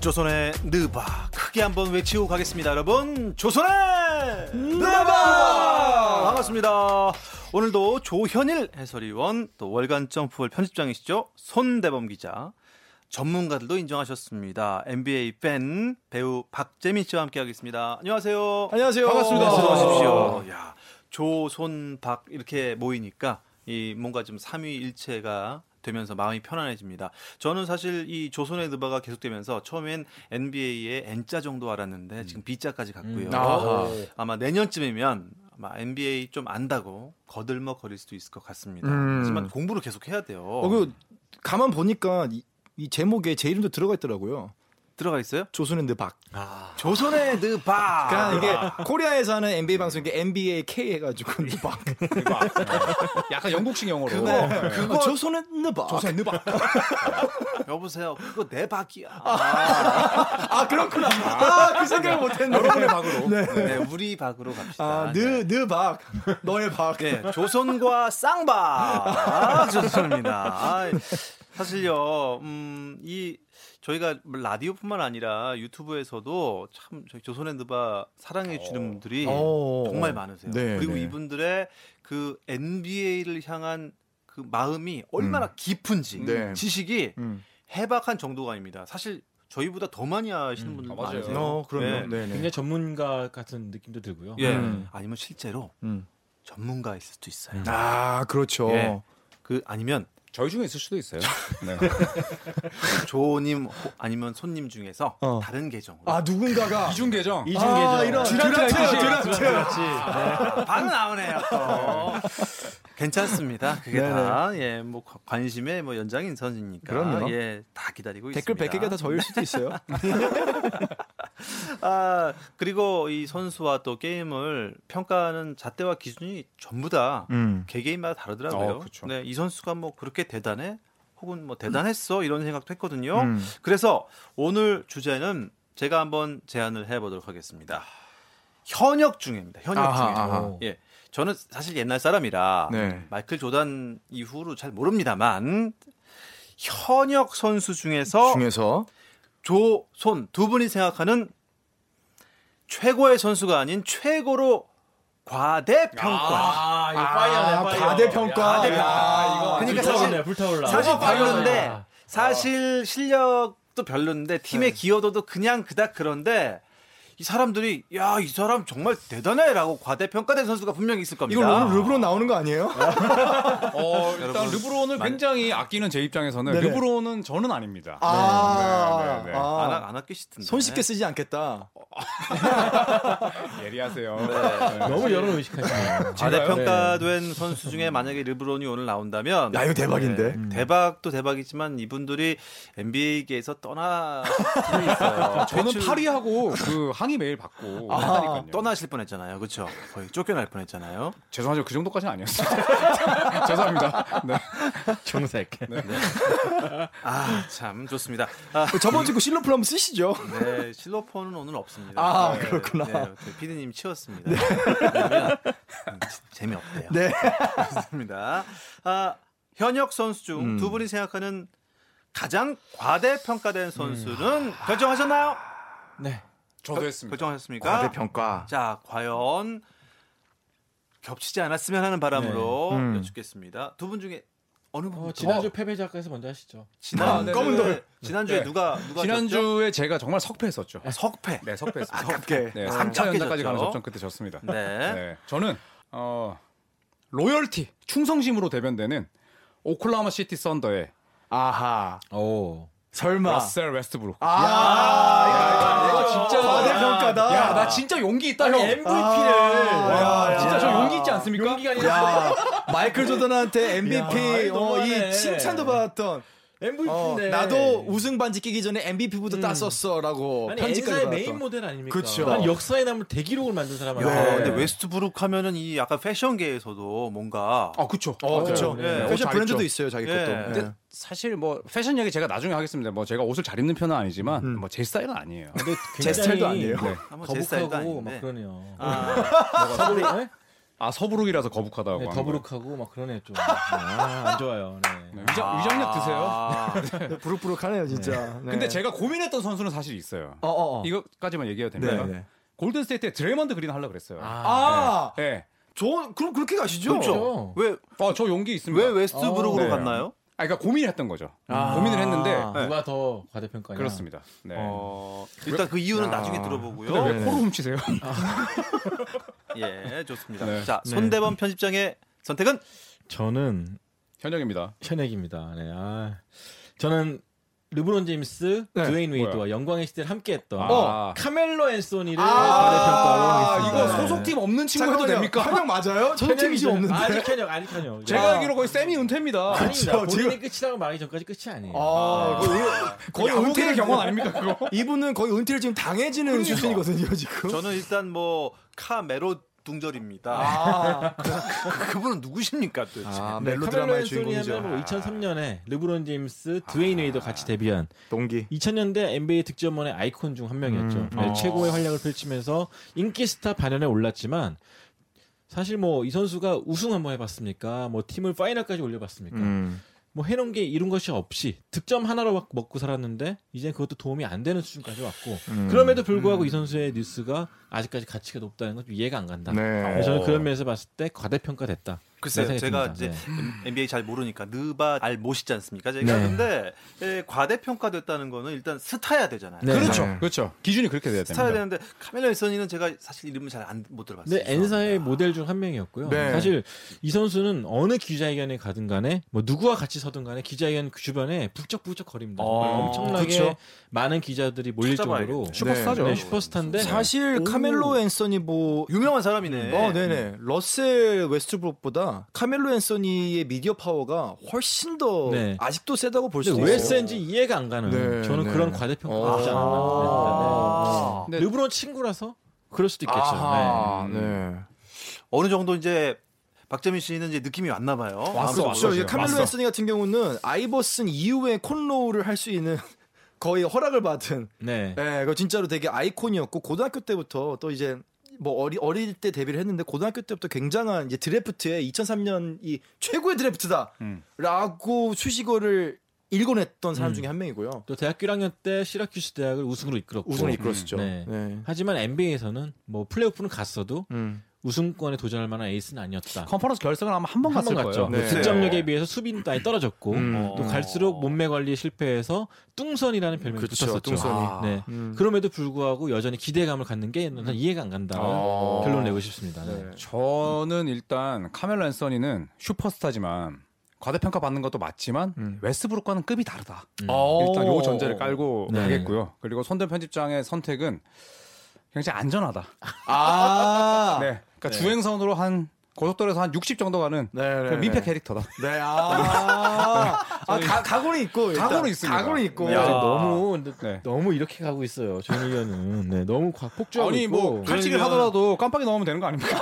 조선의 느바 크게 한번 외치고 가겠습니다 여러분. 조선의 느바! 반갑습니다. 오늘도 조현일 해설위원 또 월간 점프볼 편집장이시죠? 손대범 기자. 전문가들도 인정하셨습니다. NBA 팬 배우 박재민 씨와 함께하겠습니다. 안녕하세요. 안녕하세요. 반갑습니다. 어서 오십시오. 야 조손 박 이렇게 모이니까 이 뭔가 좀 삼위일체가 되면서 마음이 편안해집니다. 저는 사실 이 조선의 느바가 계속되면서 처음엔 NBA의 N자 정도 알았는데 지금 B자까지 갔고요. 음. 아마 내년쯤이면 아마 NBA 좀 안다고 거들먹거릴 수도 있을 것 같습니다. 음. 하지만 공부를 계속 해야 돼요. 어, 그 가만 보니까 이, 이 제목에 제 이름도 들어가 있더라고요. 들어가 있어요? 조선의 느박. 조선의 느바. 그러니까 이게 코리아에서 하는 NBA 방송 이게 NBA K 해가지고 느박. 약간 영국식 영어로. 그거, 그거- 어, 조선의 느박. 조선 느박. 여보세요. 그거 내 박이야. 아 그렇구나. 아그 생각을 못했네. 여러분의 박으로. 네, 우리 박으로 갑시다. 아, 네. 느, 느박. 너의 박. 네, 조선과 쌍박. 아, 좋습니다. 아, 사실요, 음, 이, 저희가 라디오뿐만 아니라 유튜브에서도 참 저희 조선의 느바 사랑해 주시는 분들이 어. 정말 많으세요. 네, 그리고 네. 이분들의 그 NBA를 향한 그 마음이 얼마나 깊은지 네. 지식이 음. 해박한 정도가 아닙니다. 사실 저희보다 더 많이 아시는 분들 아, 맞아요. 많으세요. 어, 그럼요. 네. 네. 네 굉장히 전문가 같은 느낌도 들고요. 예. 음. 아니면 실제로 음. 전문가일 수도 있어요. 아 그렇죠. 예. 그 아니면 저희 중에 있을 수도 있어요. 네. 조님 호- 아니면 손님 중에서 어. 다른 계정으로 아 누군가가 이중 계정. 이중 아, 계정. 이런 듀란트, 있듯이. 듀란트. 그렇지. 바로 나오네요. 또. 괜찮습니다. 그게 다 예, 뭐 관- 관심의 뭐 연장인 선이니까 그럼요. 예, 다 기다리고 댓글 있습니다. 100개가 다 저일 수도 있어요. 아, 그리고 이 선수와 또 게임을 평가하는 잣대와 기준이 전부 다 음. 개개인마다 다르더라고요. 어, 그쵸. 네, 이 선수가 뭐 그렇게 대단해? 혹은 뭐 대단했어? 이런 생각도 했거든요. 음. 그래서 오늘 주제는 제가 한번 제안을 해 보도록 하겠습니다. 현역 중에입니다. 현역 아하, 중에. 아하. 예. 저는 사실 옛날 사람이라 네. 마이클 조단 이후로 잘 모릅니다만 현역 선수 중에서 중에서 조손 두 분이 생각하는 최고의 선수가 아닌 최고로 과대평가. 아, 이거 fire네, fire. 과대평가. 야, 과대평가. 야, 이거 그러니까 불타올라요, 사실- 불타올라. 사실 아, 별론데 fire네. 사실 실력도 별론데 팀의 기여도도 그냥 그닥 그런데 이 사람들이 야 이 사람 정말 대단해라고 과대평가된 선수가 분명히 있을 겁니다. 이걸 오늘 르브론 나오는 거 아니에요? 어, 일단 여러분, 르브론을 굉장히 아끼는 제 입장에서는 네네. 르브론은 저는 아닙니다. 아, 네, 네, 네. 아. 안, 아- 안 아끼시던데. 손쉽게 쓰지 않겠다. 예리하세요. 너무 여러 의식하시네요. 과대평가된 선수 중에 만약에 르브론이 오늘 나온다면 야, 이거 대박인데? 네, 대박도 대박이지만 이분들이 NBA계에서 떠나. 저는 퇴출- 파리하고 그 항의 메일 받고 아. 떠나실 뻔했잖아요. 그렇죠? 거의 쫓겨날 뻔했잖아요. 죄송하죠. 그 정도까지는 아니었어요. 죄송합니다. 네. 정색. 아참 좋습니다. 아, 저번 주그 실로플 한번 쓰시죠. 네, 실로폰은 오늘 없습니다. 아, 네, 그렇구나. 네, 피디님 치웠습니다. 왜냐면 음, 재미없대요. 네. 좋습니다. 아, 현역 선수 중두 분이 생각하는 가장 과대평가된 선수는 결정하셨나요? 네. 저도 했습니다. 결정하셨습니까? 과대 평가. 자, 과연 겹치지 않았으면 하는 바람으로 네. 음. 여쭙겠습니다. 두 분 중에 어느 분? 어, 지난주 패배작가에서 먼저 하시죠. 지난 아, 검은 돌. 지난주에 네. 누가 누가 졌죠? 지난주에 제가 정말 석패했었죠. 석패. 네, 석패했습니다. 아깝게. 네, 아, 3차 아깝게 연장까지 가는 졌죠. 접전 끝에 졌습니다. 네. 네, 저는 어 loyalty, 충성심으로 대변되는 오클라호마 시티 썬더의 아하. 오. 설마. 러셀 웨스트브룩. 아, 야, 진짜 과대평가다. 야, 나 진짜 용기 있다, 형. MVP를. 아, 야, 진짜 야. 저 용기 있지 않습니까? 용기가 아니라 야, 마이클 조던한테 MVP 야, 어. 이 칭찬도 받았던 어, MVP인데. 나도 우승 반지 끼기 전에 MVP부터 땄었어라고 아니 엔사의 받았던. 메인 모델 아닙니까? 그쵸. 아니, 역사에 남을 대기록을 만든 사람 야, 아니에요. 근데 웨스트브룩 하면은 이 약간 패션계에서도 뭔가 아, 그쵸. 어, 그렇죠. 네. 패션 잘 브랜드도. 있어요, 자기 예. 것도. 사실 뭐 패션 얘기 제가 나중에 하겠습니다. 뭐 제가 옷을 잘 입는 편은 아니지만 뭐제 스타일은 아니에요. 근데 제 스타일도 아니에요. 네. 제 스타일도 거북하고 아닌데. 막 그러네요. 아, 서울이 네? 아 서부룩이라서 거북하다고. 네, 한 더부룩하고 막 그러네 좀. 아, 안 좋아요. 네. 네, 위장, 위장력 드세요. 아, 네, 부룩부룩하네요 진짜. 네. 근데 제가 고민했던 선수는 사실 있어요. 어, 어, 어. 이거까지만 얘기해도 네, 됩니까? 네. 골든 스테이트에 드레이먼드 그린 하려고 그랬어요. 아, 네. 저 그럼 그렇게 가시죠. 그렇죠. 왜, 어, 저 용기 있습니다. 왜 웨스트브룩으로 네. 갔나요? 아, 그러니까 고민을 했던 거죠. 아. 고민을 했는데 네. 누가 더 과대평가냐? 그렇습니다. 네. 어, 일단 그 이유는 야. 나중에 들어보고요. 근데 왜 네네. 코를 훔치세요? 예, 좋습니다. 네. 자, 네. 손대범 편집장의 선택은 저는 현역입니다. 현역입니다. 네. 아, 저는 르브론 제임스, 네. 드웨인 웨이드와? 영광의 시대를 함께했던 아. 카멜로 앤소니를 아, 과대평가로 아. 이거 네. 소속팀 없는 친구 해도. 됩니까? 현역 맞아요? 소속팀이 지금 없는데. 아직 현역, 아직 현역. 제가 아. 알기로 거의 세미 은퇴입니다. 아닙니다. 그렇죠. 본인이 끝이라고 말하기 전까지 끝이 아니에요. 아, 거의, 거의 야구계의 은퇴를 경험 아닙니까 그거? 이분은 거의 은퇴를 지금 당해지는 수준이거든요 지금. 저는 일단 뭐 카메로 둥절입니다. 아, 그, 그분은 누구십니까 도대체? 아 네, 멜로 카멜로 드라마의 앤소니 주인공이죠. 뭐 2003년에 르브론 제임스, 드웨인 웨이드 같이 데뷔한 동기. 2000년대 NBA 득점원의 아이콘 중 한 명이었죠. 음. 네, 어. 최고의 활약을 펼치면서 인기 스타 반열에 올랐지만 사실 뭐 이 선수가 우승 한번 해봤습니까? 뭐 팀을 파이널까지 올려봤습니까? 음. 뭐 해놓은 게 이룬 것이 없이 득점 하나로 막 먹고 살았는데 이제 그것도 도움이 안 되는 수준까지 왔고 음. 그럼에도 불구하고 이 선수의 뉴스가 아직까지 가치가 높다는 건 좀 이해가 안 간다. 네. 저는 그런 면에서 봤을 때 과대평가됐다. 글쎄요, 네, 제가 이제 듭니다. NBA 잘 모르니까 느바 알 못이지 않습니까? 제가 네. 근데 예, 과대평가됐다는 거는 일단 스타야 되잖아요. 네. 그렇죠, 네. 그렇죠. 기준이 그렇게 돼야 스타야 됩니다. 되는데 카멜라 앤서니는 제가 사실 이름을 잘 못 들어봤어요. 근데 엔사의 모델 중 한 명이었고요. 네. 사실 이 선수는 어느 기자회견에 가든 간에 뭐 누구와 같이 서든 간에 기자회견 그 주변에 북적북적 거립니다. 어, 엄청나게 그쵸. 많은 기자들이 몰릴. 정도로 슈퍼스타죠. 네, 슈퍼스타인데 사실 카멜로 앤서니 뭐 유명한 사람이네. 어, 네네. 러셀 웨스트브룩보다 카멜로 앤서니의 미디어 파워가 훨씬 더 네. 아직도 세다고 볼 수 있어요. 왜 센지 이해가 안 가는 네, 저는 네. 그런 과대평가가 어. 없지 않았나. 네. 근데- 르브론 친구라서 그럴 수도 있겠죠. 아하, 네. 네. 어느 정도 이제 박재민 씨는 이제 느낌이 왔나 봐요. 왔어, 왔어. 그렇죠. 카멜로. 앤서니 같은 경우는 아이버슨 이후에 콘로우를 할 수 있는 거의 허락을 받은 네. 네, 그 진짜로 되게 아이콘이었고 고등학교 때부터 또 이제 뭐 어리 어릴 때 데뷔를 했는데 고등학교 때부터 굉장한 이제 드래프트에 2003년 이 최고의 드래프트다라고 음. 수식어를 일궈냈던 사람 음. 중에 한 명이고요. 또 대학교 1학년 때 시라큐스 대학을 우승으로 이끌었고 우승을 이끌었었죠. 네. 네. 하지만 NBA에서는 뭐 플레이오프는 갔어도 음. 우승권에 도전할 만한 에이스는 아니었다. 컨퍼런스 결승은 아마 한번한 갔을 번 갔죠. 거예요. 네. 뭐 득점력에 비해서 수비는 많이 떨어졌고 음. 또 갈수록 몸매 관리에 실패해서 뚱선이라는 별명이 그렇죠, 붙었었죠. 뚱선이. 아. 네. 음. 그럼에도 불구하고 여전히 기대감을 갖는 게 저는 이해가 안 간다. 아. 결론 내고 싶습니다. 네. 네. 저는 일단 카멜로 앤서니는 슈퍼스타지만 과대평가 받는 것도 맞지만 음. 웨스브룩과는 급이 다르다. 음. 어. 일단 요 전제를 깔고 네. 가겠고요. 그리고 손대 편집장의 선택은 굉장히 안전하다. 아. 네. 그러니까 네. 주행선으로 한 고속도로에서 한 60 정도 가는 네, 네, 그 민폐 네. 캐릭터다. 네. 아. 아, 가, 각오는 있고. 일단. 각오는 있습니다. 각오는 있고. 야, 야. 너무 네. 너무 이렇게 가고 있어요. 조현 의원은 네, 너무 곽- 폭주하고 아니 있고. 뭐 칼치기를 하더라도 깜빡이 넣으면 되는 거 아닙니까?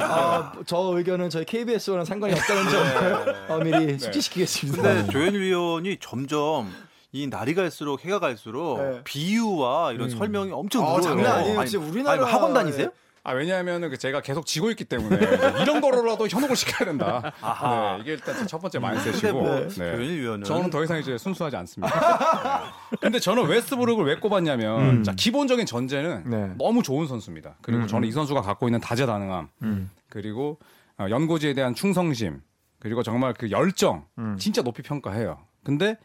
아, 저 의견은 저희 KBS와는 상관이 없다는 점을 어, 미리 숙지시키겠습니다. 근데 조현일 위원이 점점 이 날이 갈수록 해가 갈수록 네. 비유와 이런 설명이 엄청 아, 늘어요. 장난 아니에요. 아니, 진짜 우리나라- 아니, 뭐 학원 다니세요? 아 왜냐하면 그 제가 계속 지고 있기 때문에 이런 거로라도 현혹을 시켜야 된다. 아하. 네, 이게 일단 제첫 번째 근데 마인드셋이고. 뭐 네. 위원은 저는 더 이상 이제 순수하지 않습니다. 네. 근데 저는 웨스트브룩을 왜 꼽았냐면 자, 기본적인 전제는 네. 너무 좋은 선수입니다. 그리고 음, 저는 이 선수가 갖고 있는 다재다능함, 그리고 어, 연고지에 대한 충성심, 그리고 정말 그 열정 진짜 높이 평가해요. 근데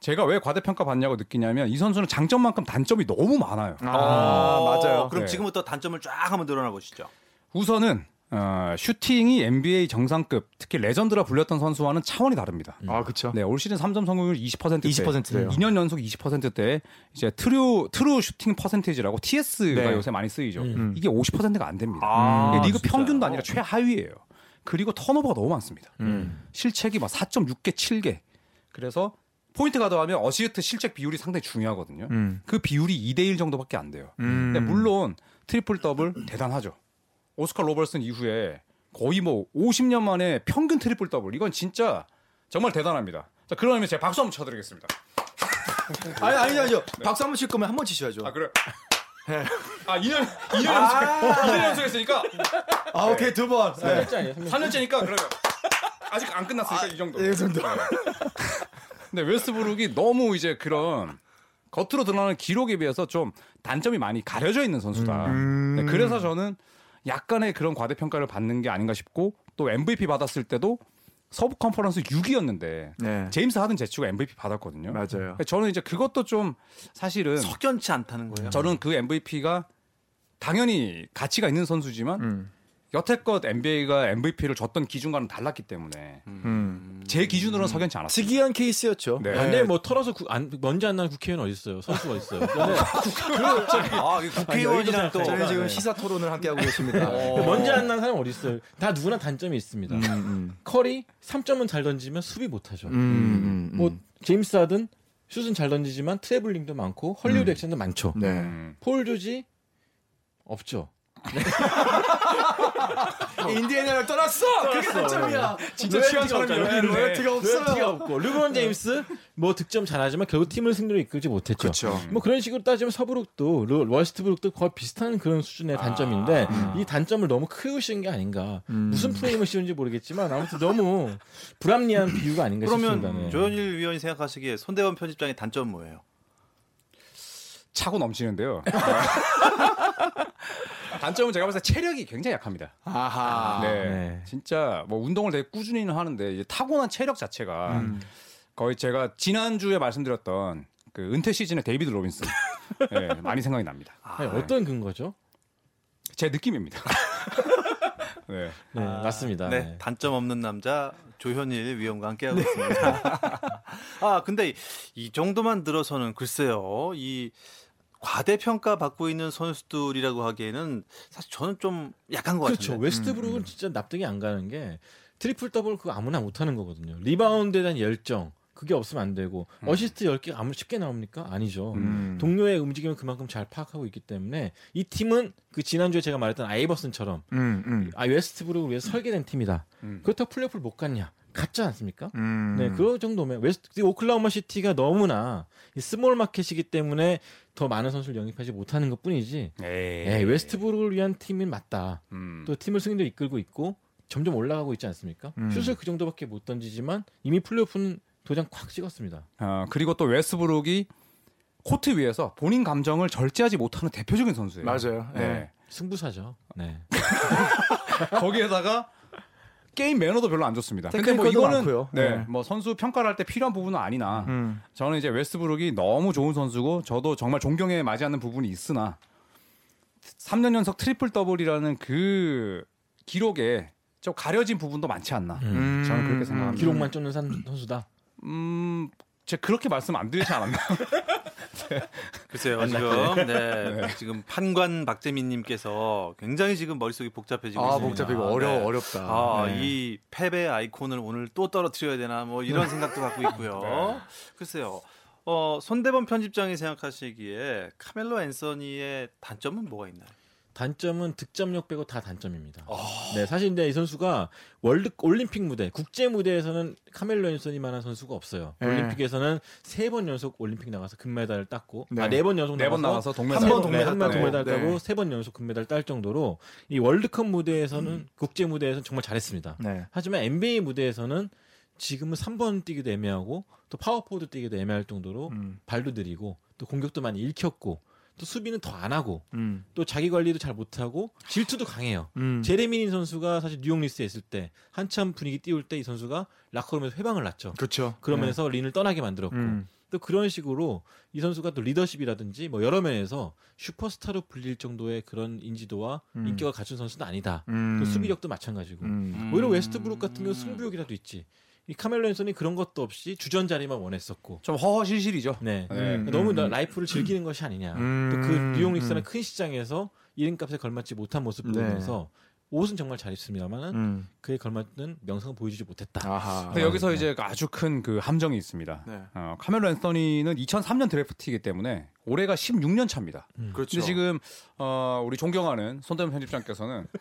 제가 왜 과대평가 받냐고 느끼냐면 이 선수는 장점만큼 단점이 너무 많아요. 아, 맞아요. 그럼 네. 지금부터 단점을 쫙 한번 늘어나 보시죠. 우선은 어, 슈팅이 NBA 정상급, 특히 레전드라 불렸던 선수와는 차원이 다릅니다. 아, 그쵸. 네, 올 시즌 3점 성공률 20%대. 20%대요. 2년 연속 20%대 이제 트루 트루 슈팅 퍼센테이지라고 TS가 네. 요새 많이 쓰이죠. 음. 이게 50%가 안 됩니다. 아, 이게 리그 진짜요? 평균도 아니라 최하위예요. 그리고 턴오버가 너무 많습니다. 음. 실책이 막 4.6개, 7개. 그래서 포인트 가 더하면 어시스트 실책 비율이 상당히 중요하거든요. 음. 그 비율이 2대 1 정도밖에 안 돼요. 음. 근데 물론 트리플 더블 대단하죠. 오스카 로벌슨 이후에 거의 뭐 50년 만에 평균 트리플 더블 이건 진짜 정말 대단합니다. 자 그러면 제가 박수 한번 쳐드리겠습니다. 아니, 아니, 아니요. 박수 한 번 칠 거면 한 번 치셔야죠. 아 그래? 아 2년 2년 연속 2년 연속 했으니까 아 오케이 두 번. 네. 3년째 아니에요? 3년째. 3년째니까 그러면 아직 안 끝났으니까 이 정도. 이 정도. 근데 웨스트브룩이 너무 이제 그런 겉으로 드러나는 기록에 비해서 좀 단점이 많이 가려져 있는 선수다. 음. 네, 그래서 저는 약간의 그런 과대평가를 받는 게 아닌가 싶고 또 MVP 받았을 때도 서부 컨퍼런스 6위였는데 네. 제임스 하든 제치가 MVP 받았거든요. 맞아요. 저는 이제 그것도 좀 사실은 석연치 않다는 거예요. 저는 그 MVP가 당연히 가치가 있는 선수지만 음. 여태껏 NBA가 MVP를 줬던 기준과는 달랐기 때문에 음. 제 기준으로는 석연치 않았어요. 특이한 케이스였죠. 네. 근데 뭐 털어서 구, 안, 먼지 안 나는 국회의원 어디 있어요? 선수가 있어요. 아, 이 국회의원이랑 또 저희 지금 네. 시사 토론을 함께 하고 계십니다. 어. 먼지 안 나는 사람 어디 있어요? 다 누구나 단점이 있습니다. 음, 음. 커리 3점은 잘 던지면 수비 못 하죠. 음, 음, 음. 뭐 제임스 하든 슛은 잘 던지지만 트래블링도 많고 헐리우드 액션도 많죠. 네. 음. 폴 조지 없죠. 인디애나를 떠났어. 그게 단점이야. 진짜 취한 사람이 여기 있네. 로열티가 없어요. 로열티가 없고 르브론 제임스 뭐 득점 잘하지만 결국 팀을 승리로 이끌지 못했죠. 그렇죠. 뭐 그런 식으로 따지면 서브룩도 르- 워스트브룩도 거의 비슷한 그런 수준의 단점인데 이 단점을 너무 크우신 게 아닌가. 무슨 프레임을 씌운지 모르겠지만 아무튼 너무 불합리한 비유가 아닌가 싶습니다. 그러면 네. 조현일 위원이 생각하시기에 손대원 편집장의 단점 뭐예요? 차고 넘치는데요. 단점은 제가 봤을 때 체력이 굉장히 약합니다. 아하. 네. 네. 진짜 뭐 운동을 되게 꾸준히는 하는데 이제 타고난 체력 자체가 거의 제가 지난주에 말씀드렸던 그 은퇴 시즌의 데이비드 로빈슨 네, 많이 생각이 납니다. 아니, 어떤 근거죠? 제 느낌입니다. 네. 네, 맞습니다. 네, 네. 단점 없는 남자 조현일 위원과 함께하고 있습니다. 아, 근데 이, 이 정도만 들어서는 글쎄요, 이 과대평가 받고 있는 선수들이라고 하기에는 사실 저는 좀 약한 것 그렇죠. 같은데. 웨스트브룩은 진짜 납득이 안 가는 게 트리플 더블 그거 아무나 못 하는 거거든요. 리바운드에 대한 열정 그게 없으면 안 되고 어시스트 10개 아무 쉽게 나옵니까? 아니죠. 음. 동료의 움직임을 그만큼 잘 파악하고 있기 때문에 이 팀은 그 지난주에 제가 말했던 아이버슨처럼 음, 음. 아 웨스트브룩을 위해서 설계된 팀이다. 음. 그렇다고 플레이오프를 못 갔냐? 갔지 않습니까? 음. 네, 그 정도면 웨스트 오클라호마 시티가 너무나 이 스몰 마켓이기 때문에 더 많은 선수를 영입하지 못하는 것뿐이지. 에이. 예, 웨스트브룩을 위한 팀은 맞다. 음. 또 팀을 승리로 이끌고 있고 점점 올라가고 있지 않습니까? 음. 슛을 그 정도밖에 못 던지지만 이미 플레이오프는 도장 콱 찍었습니다. 어, 그리고 또 웨스브룩이 코트 위에서 본인 감정을 절제하지 못하는 대표적인 선수예요. 맞아요. 네. 네. 승부사죠. 네. 거기에다가 게임 매너도 별로 안 좋습니다. 근데 뭐 이거는 많고요. 네, 네. 뭐 선수 평가를 할 때 필요한 부분은 아니나 음. 저는 이제 웨스트브룩이 너무 좋은 선수고 저도 정말 존경에 맞지 않는 부분이 있으나 3년 연속 트리플 더블이라는 그 기록에 좀 가려진 부분도 많지 않나. 음. 저는 그렇게 생각합니다. 기록만 쫓는 산- 선수다. 음, 제가 그렇게 말씀 안 드리지 않았나? 글쎄요, 지금 네, 지금 판관 박재민님께서 굉장히 지금 머릿속이 복잡해지고 아, 있습니다. 복잡이고 어려 네. 어렵다. 아, 네. 이 패배 아이콘을 오늘 또 떨어뜨려야 되나 뭐 이런 생각도 갖고 있고요. 글쎄요. 어, 손대범 편집장이 생각하시기에 카멜로 앤서니의 단점은 뭐가 있나요? 단점은 득점력 빼고 다 단점입니다. 네, 사실 근데 이 선수가 월드 올림픽 무대, 국제 무대에서는 카멜로 앤서니만한 선수가 없어요. 네. 올림픽에서는 세 번 연속 올림픽 나가서 금메달을 땄고, 네. 아 네 번 연속 네번 나가서 동메달. 한번 네, 동메달 한번 따고. 동메달 따고 네. 세번 연속 금메달 딸 정도로 이 월드컵 무대에서는 국제 무대에서는 정말 잘했습니다. 네. 하지만 NBA 무대에서는 지금은 3번 뛰기도 애매하고 또 파워포워드 뛰기도 애매할 정도로 음. 발도 느리고 또 공격도 많이 읽혔고 또 수비는 더 안 하고 음. 또 자기 관리도 잘 못하고 질투도 강해요. 음. 제레미 린 선수가 사실 뉴욕 닉스에 있을 때 한참 분위기 띄울 때 이 선수가 라커룸에서 훼방을 놨죠. 그렇죠. 그러면서 린을 떠나게 만들었고 음. 또 그런 식으로 이 선수가 또 리더십이라든지 뭐 여러 면에서 슈퍼스타로 불릴 정도의 그런 인지도와 음. 인격을 갖춘 선수는 아니다. 음. 또 수비력도 마찬가지고 음. 오히려 웨스트브룩 같은 경우 승부욕이라도 있지. 이 카멜로 앤서니 그런 것도 없이 주전 자리만 원했었고. 좀 허허실실이죠. 네. 네. 음. 너무 나- life를 즐기는 것이 아니냐. 음. 또그 뉴욕 닉스는 음. 큰 시장에서 이름값에 걸맞지 못한 모습 네. 보이면서 옷은 정말 잘 입습니다만은 음. 그에 걸맞는 명성을 보여주지 못했다. 아하. 근데 여기서 이제 아주 큰 그 함정이 있습니다. 네. 어, 카멜로 앤서니는 2003년 드래프트이기 때문에 올해가 16년 차입니다. 그렇죠. 근데 지금 어, 우리 존경하는 손대범 편집장께서는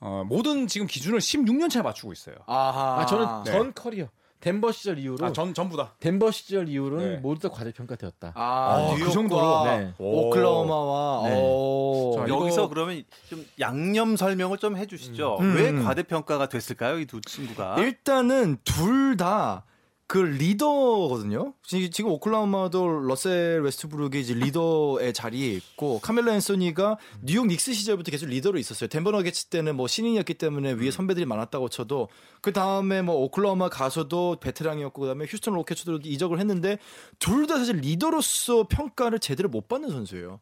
어, 모든 지금 기준을 16년 차에 맞추고 있어요. 아하. 아, 저는 네. 전 커리어 덴버 시절 이후로 아, 전 전부 다. 덴버 시절 이후로는 네. 모두 다 과대평가되었다. 아, 아, 그 뉴욕과 정도로? 네. 오클라호마와 네. 오. 자, 여기서 이거- 그러면 좀 양념 설명을 좀 해주시죠. 음. 왜 음. 과대평가가 됐을까요, 이 두 친구가? 일단은 둘 다 그 리더거든요. 지- 지금 오클라호마도 러셀 웨스트브룩이 이제 리더의 자리에 있고 카멜로 앤소니가 뉴욕 닉스 시절부터 계속 리더로 있었어요. 덴버 너게츠 때는 뭐 신인이었기 때문에 위에 선배들이 많았다고 쳐도 그 다음에 뭐 오클라호마 가서도 베테랑이었고 그다음에 휴스턴 로켓츠로 이적을 했는데 둘 다 사실 리더로서 평가를 제대로 못 받는 선수예요.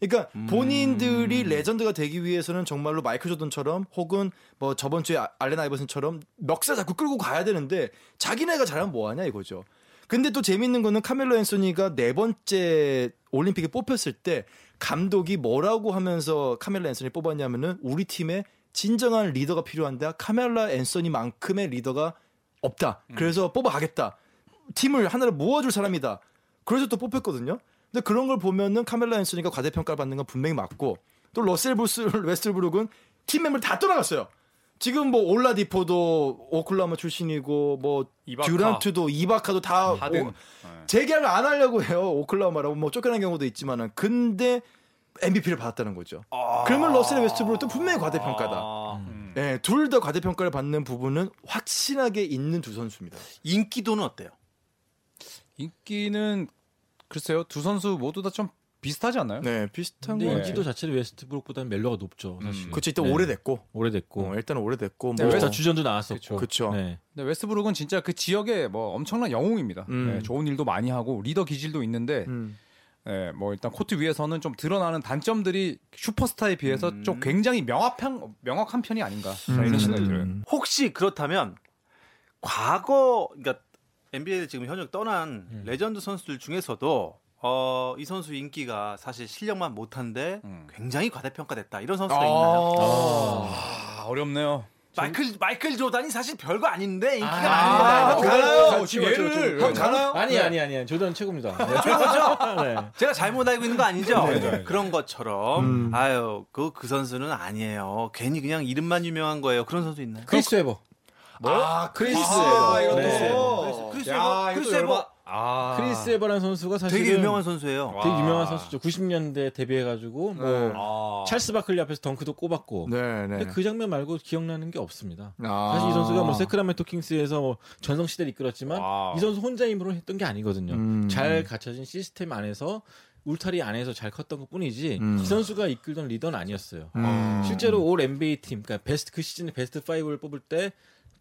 그러니까 본인들이 레전드가 되기 위해서는 정말로 마이클 조던처럼 혹은 뭐 저번 주에 아- 알렌 아이버슨처럼 멱살 잡고 끌고 가야 되는데 자기네가 잘하면 뭐하냐 이거죠. 근데 또 재밌는 거는 카멜로 앤소니가 네 번째 올림픽에 뽑혔을 때 감독이 뭐라고 하면서 카멜로 앤소니 뽑았냐면은 우리 팀에 진정한 리더가 필요한데 카멜로 앤소니만큼의 리더가 없다. 그래서 뽑아가겠다. 팀을 하나로 모아줄 사람이다. 그래서 또 뽑혔거든요. 근데 그런 걸 보면은 카멜로 앤소니가 과대평가를 받는 건 분명히 맞고 또 러셀 부스 웨스트브룩은 팀 멤버 다 떠나갔어요. 지금 뭐 올라디포도 오클라호마 출신이고 뭐 이바카. 듀란트도 이바카도 다. 오- 네. 재계약을 안 하려고 해요. 오클라호마라고 뭐 쫓겨난 경우도 있지만은 근데 MVP를 받았다는 거죠. 그러면 러셀 웨스트브룩도 분명히 과대평가다. 아, 음. 예, 둘다 과대평가를 받는 부분은 확실하게 있는 두 선수입니다. 인기도는 어때요? 인기는 글쎄요 두 선수 모두 다 좀 비슷하지 않나요? 네, 비슷한 거 네. 인지도 자체는 웨스트브룩보다는 멜로가 높죠. 사실. 음. 그렇죠. 일단 네. 오래됐고. 오래됐고. 어, 일단 오래됐고 네, 뭐 스타 주전도 나왔었고. 그쵸. 네. 근데 웨스트브룩은 진짜 그 지역의 뭐 엄청난 영웅입니다. 음. 네, 좋은 일도 많이 하고 리더 기질도 있는데 음. 예, 뭐 일단 코트 위에서는 좀 드러나는 단점들이 슈퍼스타에 비해서 음. 좀 굉장히 명확한 명확한 편이 아닌가 이런 생각이 들어요. 음. 혹시 그렇다면 과거 그러니까 NBA를 지금 현역 떠난 음. 레전드 선수들 중에서도 어, 이 선수 인기가 사실 실력만 못한데 음. 굉장히 과대평가됐다 이런 선수가 있나요? 아, 어렵네요. 마이클 마이클 조단이 사실 별거 아닌데 인기가 아, 많은 아, 거다. 가나요? 지금 얘를 가나요? 아니 아니 아니 조던 최고입니다. 네. 최고죠. 네. 제가 잘못 알고 있는 거 아니죠? 네. 그런 것처럼 음. 아유 그그 선수는 아니에요. 괜히 그냥 이름만 유명한 거예요. 그런 선수 있나요? 크리스 웨버. 아, 크리스 아, 웨버. 이것도. 네. 크리스 야, 웨버, 이것도 크리스 웨버 열받- 아. 크리스 웨버라는 선수가 사실 되게 유명한 선수예요. 와. 되게 유명한 선수죠. 90년대 데뷔해가지고 뭐 네. 아. 찰스 바클리 앞에서 덩크도 꼽았고. 네, 근데 네. 그 장면 말고 기억나는 게 없습니다. 아. 사실 이 선수가 뭐 세크라멘토 킹스에서 뭐 전성 시대를 이끌었지만 와우. 이 선수 혼자 힘으로 했던 게 아니거든요. 음. 잘 갖춰진 시스템 안에서 울타리 안에서 잘 컸던 것 뿐이지 음. 이 선수가 이끌던 리더는 아니었어요. 음. 실제로 올 NBA 팀, 그러니까 베스트 그 시즌에 베스트 5를 뽑을 때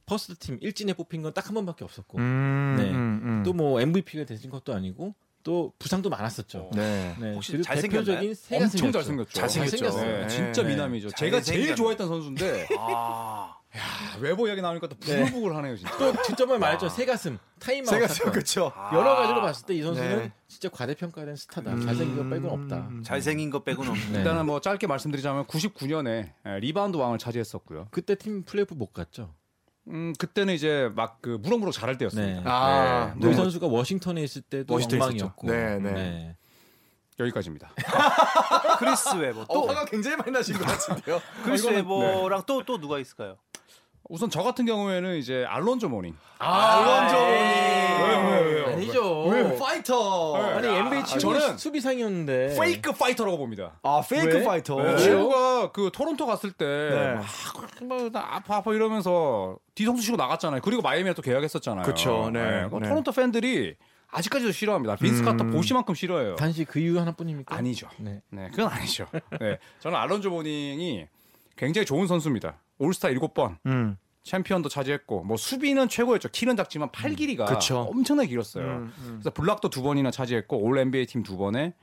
first team 일진에 뽑힌 건 딱 한 번밖에 없었고 음, 네. 음, 음. 또뭐 MVP가 되신 것도 아니고 또 부상도 많았었죠. 네. 네, 혹시? 대표적인 새가 엄청 생겼죠. 잘생겼죠. 잘생겼죠. 네, 네. 진짜 네. 미남이죠. 잘 제가 제일. 좋아했던 선수인데 아, 야, 외모 이야기 나오니까 또 부글부글 하네요 진짜. 또 직접을 말했죠. 새가슴, 타임아웃 사건. 그렇죠. 여러 가지로 봤을 때 이 선수는 네. 진짜 과대평가된 스타다. 음. 잘생긴 것 빼고는 없다. 음. 잘생긴 것 빼고는 없네. 네. 일단은 뭐 짧게 말씀드리자면 99년에 리바운드 왕을 차지했었고요. 그때 팀 플레이오프 못 갔죠. 음 그때는 이제 막 그 무럭무럭 잘할 때였습니다. 네. 아, 또이 네. 선수가 워싱턴에 있을 때도 워싱턴에 엉망이었고. 있었죠. 네, 네. 여기까지입니다. 크리스 웨버 어, 또 화가 굉장히 많이 나신 것 같은데요. 크리스 이거는- 웨버랑 또 또 누가 있을까요? 우선 저 같은 경우에는 이제 알론조 모닝. 알론조 왜요? 아니죠. 파이터. 아니 NBA 최고 저는 수비상이었는데. fake 파이터라고 봅니다. 아, fake 왜? 파이터. 네. 친구가 그 토론토 갔을 때 네. 막, 막, 나 아파 아파 이러면서 뒤통수 치고 나갔잖아요. 그리고 마이애미에 또 계약했었잖아요. 그쵸, 네, 그 네. 토론토 팬들이 아직까지도 싫어합니다. 빈스 카터 음. 보시만큼 싫어해요. 단지 그 이유 하나뿐입니까? 아니죠. 네. 네, 그건 아니죠. 네, 저는 알론조 모닝이 굉장히 좋은 선수입니다. 올스타 7번, 음. 챔피언도 차지했고, 뭐 수비는 최고였죠. 키는 작지만 팔 길이가 그쵸. 엄청나게 길었어요. 음, 음. 그래서 block도 두 번이나 차지했고, all NBA 팀 두 번에,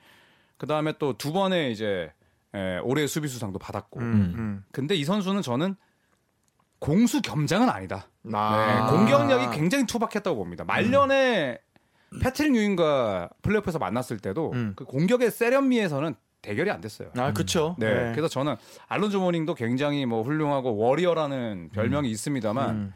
그 다음에 또 두 번의 이제 에, 올해의 수비수상도 받았고. 음. 근데 이 선수는 저는 공수 겸장은 아니다. 음. 네, 아. 공격력이 굉장히 투박했다고 봅니다. 말년에 패트릭 유잉과 플레이오프에서 만났을 때도 음. 그 공격의 세련미에서는 대결이 안 됐어요. 아, 그쵸. 네. 그래서 저는 알론조 모닝도 굉장히 뭐 훌륭하고 warrior라는 별명이 있습니다만 음.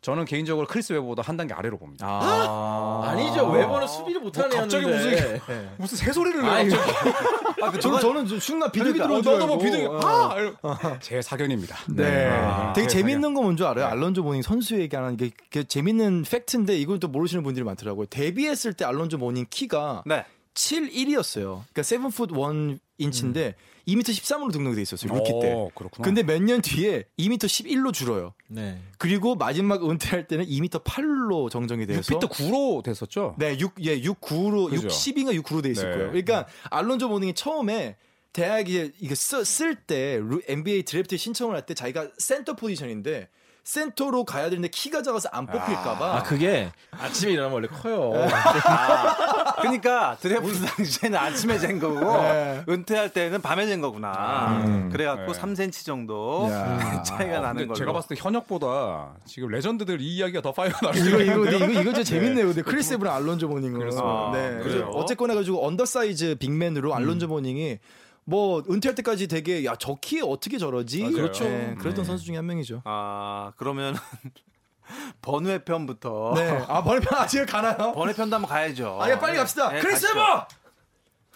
저는 개인적으로 크리스 웨버보다 한 단계 아래로 봅니다. 아. 아니죠. 웨버는 수비를 못하는 뭐 갑자기 애였는데. 무슨 새소리를 내요. 아니, 갑자기. 아, 그 저는 저는 좀 순간 비둘기 그러니까, 들어온 어, 줄 너도 알고. 뭐 비둘기 어. 아 이러- 제 사견입니다. 네. 아, 되게 제 재밌는 거 뭔지 알아요? 알론조 모닝 선수 얘기하는 게, 게 재밌는 팩트인데 이걸 또 모르시는 분들이 많더라고요. 데뷔했을 때 알론조 모닝 키가 네. 7 1이었어요. 그러니까 7 foot 1 인치인데 2m 13으로 등록이 돼 있었어요. 루키 때. 오, 그렇구나. 근데 몇 년 뒤에 2m 11로 줄어요. 네. 그리고 마지막 은퇴할 때는 2m 8로 정정이 돼서 6피트 9로 됐었죠. 네, 6, 예, 6, 9로, 그죠. 6, 10인가 6, 9로 돼 있을 네. 거예요. 그러니까 알론조 모닝이 처음에 대학에 이거 쓸 때 NBA 드래프트에 신청을 할 때 자기가 센터 포지션인데 센터로 가야 되는데 키가 작아서 안 뽑힐까봐. 아 그게 아침에 일어나면 원래 커요. 그러니까 드래프트 당시에는 아침에 잰 거고 네. 은퇴할 때는 밤에 잰 거구나. 그래갖고 네. 3cm 정도 야. 차이가 아, 나는 걸로. 제가 봤을 때 현역보다 지금 레전드들 이 이야기가 더 파이가 날 이거 이거 이거 이거 진짜 재밌네요. 근데 크리스 웨버랑 알론조 모닝은. 그렇습니다. 네. 아, 그래서 그래요? 어쨌거나 해가지고 undersize big man으로 알론조 모닝이 뭐 은퇴할 때까지 되게 야 저 키에 어떻게 저러지? 맞아요. 그렇죠. 네, 그랬던 네. 선수 중에 한 명이죠. 아 그러면 번외 편부터 네. 아 번외편 아직 가나요? 번외 편도 한번 가야죠. 아, 예, 빨리 갑시다. 네, 크리스 가시죠. 웨버!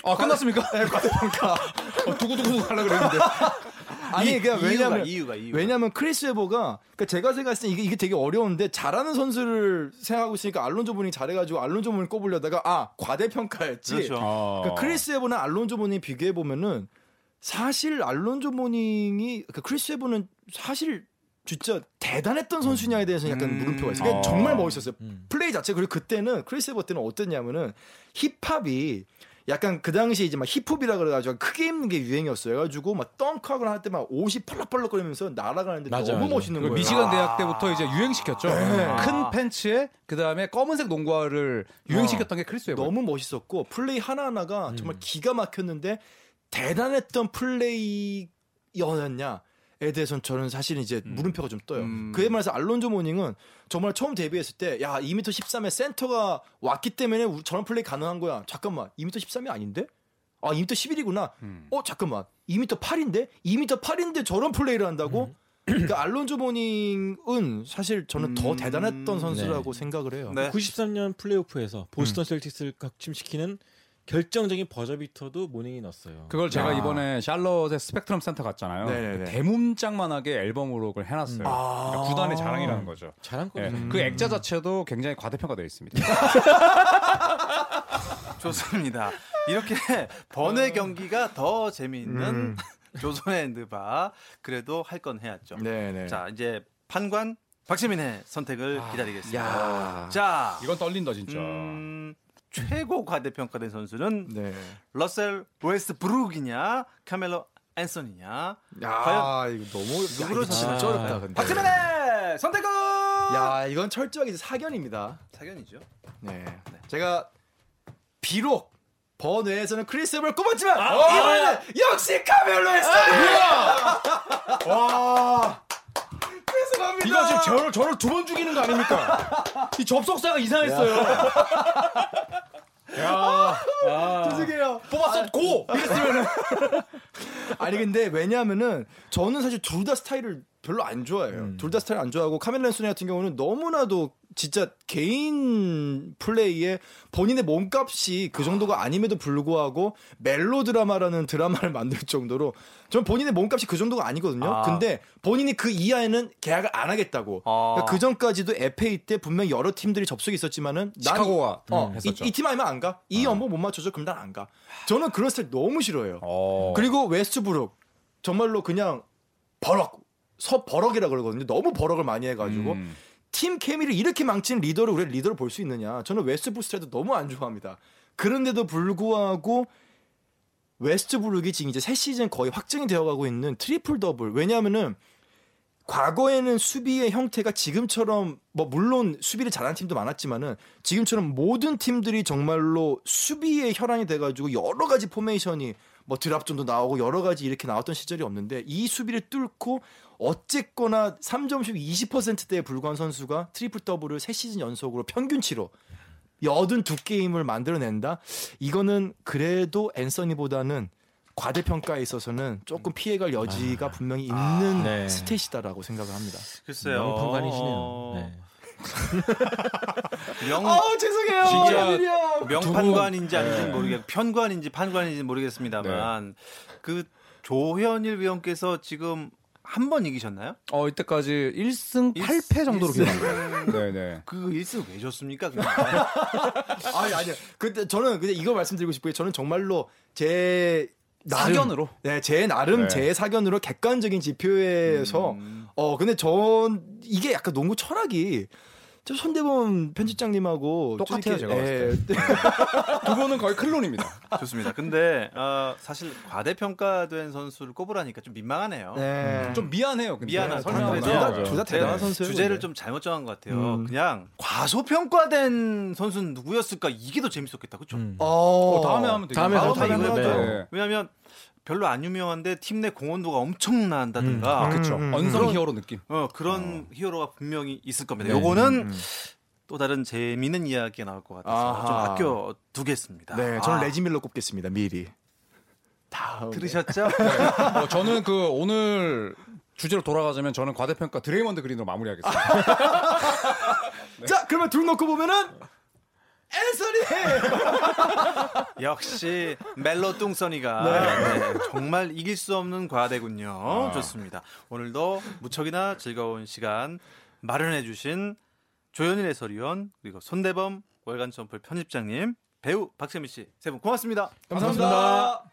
아 끝났습니까? 네, 과대평가. 어, 두구두구 하려 그랬는데. 아니, 이- 그러니까 이유가, 왜냐면 이유가 이유가. 왜냐면 크리스 웨버가 그러니까 제가 생각했을 때 이게, 이게 되게 어려운데 잘하는 선수를 생각하고 있으니까 알론조 모닝 잘해가지고 알론조 모닝 꼽으려다가 아 과대평가였지. 그렇죠. 어. 그러니까 크리스 웨버나 알론조 모닝 비교해 보면은 사실 알론조 모닝이 그러니까 크리스 웨버는 사실 진짜 대단했던 선수냐에 대해서 약간 음. 물음표가 있어요. 그러니까 어. 정말 멋있었어요. 음. 플레이 자체 그리고 그때는 크리스 웨버 때는 어땠냐면은 힙합이 약간 그 당시에 이제 막 힙합이라 그래가지고 크게 입는 게 유행이었어요. 그래가지고 막 덩크하거나 할 때 막 옷이 펄럭펄럭거리면서 날아가는데 맞아, 너무 맞아. 멋있는 그 거예요. 미시간 아. 대학 때부터 이제 유행시켰죠. 네. 큰 팬츠에 그 다음에 검은색 농구화를 유행시켰던 게 크리스 웨버. 너무 멋있었고 플레이 하나 하나가 정말 기가 막혔는데 대단했던 플레이였냐 에 대해서는 저는 사실 이제 물음표가 좀 떠요. 음. 그에 말해서 알론조 모닝은 정말 처음 데뷔했을 때 야 2m 13에 센터가 왔기 때문에 우- 저런 플레이 가능한 거야. 잠깐만 2m 13이 아닌데? 아 2m 11이구나. 음. 어 잠깐만 2m 8인데 2m 8인데 저런 플레이를 한다고? 그러니까 알론조 모닝은 사실 저는 더 음. 대단했던 선수라고 생각을 해요. 네. 93년 플레이오프에서 보스턴 셀틱스를 각침시키는 결정적인 버저비터도 모닝이 넣었어요. 그걸 제가 아. 이번에 샬롯의 스펙트럼 센터 갔잖아요. 네네네. 그 대문짝만하게 앨범으로 그걸 해놨어요. 아. 그러니까 구단의 자랑이라는 거죠. 잘한 예, 거죠. 그 액자 자체도 굉장히 과대평가되어 있습니다. 좋습니다. 이렇게 번외 경기가 더 재미있는 음. 조선의 느바 그래도 할 건 해야죠. 네네. 자 이제 판관 박재민의 선택을 기다리겠습니다. 야. 자 이건 떨린다 진짜. 음, 최고 과대평가된 선수는 네. 러셀 웨스트 브룩이냐 카멜로 앤서니냐 야, 과연 이거 너무 이거 진짜 선택- 어렵다. 근데. 박재민의 선택은 야, 이건 철저하게 사견입니다. 사견이죠. 네. 제가 비록 번외에서는 크리스 웨버를 꼽았지만 아, 이번에는 역시 카멜로 했어요. 와, 이거 지금 저를 저를 두 번 죽이는 거 아닙니까? 이 접속사가 이상했어요. 야, 죄송해요. 뽑았어 고 이랬으면은 아니 근데 왜냐하면은 저는 사실 둘 다 스타일을 별로 안 좋아해요. 음. 둘다 스타일 안 좋아하고 카멜 랜소니 같은 경우는 너무나도 진짜 개인 플레이에 본인의 몸값이 그 정도가 아님에도 불구하고 멜로 드라마라는 드라마를 만들 정도로 전 본인의 몸값이 그 정도가 아니거든요. 아. 근데 본인이 그 이하에는 계약을 안 하겠다고. 아. 그러니까 그 전까지도 FA 때 분명 여러 팀들이 접속이 있었지만은 난 시카고가 어, 음, 했었죠. 이팀 아니면 안 가. 이 연봉 못 맞춰줘. 그럼 난 안 가. 저는 그런 스타일 너무 싫어해요. 어. 그리고 웨스트브룩 정말로 그냥 버럭 서 버럭이라 그러거든요. 너무 버럭을 많이 해가지고 음. 팀 케미를 이렇게 망치는 리더를 우리 리더를 볼수 있느냐? 저는 웨스트브룩 스타일도 너무 안 좋아합니다. 그런데도 불구하고 웨스트브룩이 지금 이제 새 시즌 거의 확정이 되어가고 있는 트리플 더블. 왜냐하면은 과거에는 수비의 형태가 지금처럼 뭐 물론 수비를 잘하는 팀도 많았지만은 지금처럼 모든 팀들이 정말로 수비에 혈안이 돼가지고 여러 가지 포메이션이 뭐 drop zone도 나오고 여러 가지 이렇게 나왔던 시절이 없는데 이 수비를 뚫고 어쨌거나 3점슛 20%대에 불과한 선수가 트리플 더블을 세 시즌 연속으로 평균치로 82게임을 만들어낸다? 이거는 그래도 앤서니보다는 과대평가에 있어서는 조금 피해갈 여지가 분명히 있는 네. stat이다라고 생각을 합니다. 글쎄요. 명판관이시네요. 어, 네. 명 아 죄송해요. 진짜 명판관인지 아닌지 네. 는 모르겠 편관인지 판관인지 모르겠습니다만 그 조현일 위원께서 지금 한 번 이기셨나요? 어 이때까지 1승 일- 8패 정도로. 기억합니다. 네네. 그 1승 왜 줬습니까? 그냥? 아니 아니요. 근데 저는 근데 이거 말씀드리고 싶은 게 저는 정말로 제 나름, 사견으로? 네, 제 나름 네. 제 사견으로 객관적인 지표에서 음. 어 근데 전 이게 약간 농구 철학이 저 손대범 편집장님하고 똑같아요, 좀 제가 이렇게, 봤을 예, 두 분은 거의 클론입니다. 좋습니다. 근데 어, 사실 과대평가된 선수를 꼽으라니까 좀 민망하네요. 네. 좀 미안해요. 근데. 미안한 그래서 나서. 둘다 제가 대단한 선수예요. 주제를. 좀 잘못 정한 것 같아요. 음. 그냥 과소평가된 선수는 누구였을까 이게 더 재밌었겠다, 그렇죠? 음. 어, 어, 다음에 하면 되겠네. 다음에 다음에 다음에 이거. 네. 왜냐하면 별로 안 유명한데 팀 내 공헌도가 엄청난다든가 음. 그렇죠. 음, 음, 언성 히어로 느낌. 어, 그런 히어로가 분명히 있을 겁니다. 네. 요거는 음. 또 다른 재미있는 이야기가 나올 것 같아서 아하. 좀 아껴 두겠습니다. 네, 저는 아, 레지 밀러 꼽겠습니다. 미리. 다음 들으셨죠? 어, 저는 그 오늘 주제로 돌아가자면 저는 과대평가 드레이먼드 그린으로 마무리하겠습니다. 자, 그러면 둘 놓고 보면은 앤서니. 역시 멜로 뚱써니가 네, 정말 이길 수 없는 과대군요. 좋습니다. 오늘도 무척이나 즐거운 시간 마련해 주신 조현일 해설위원 그리고 손대범 월간 점플 편집장님 배우 박세미 씨 세 분 고맙습니다. 감사합니다.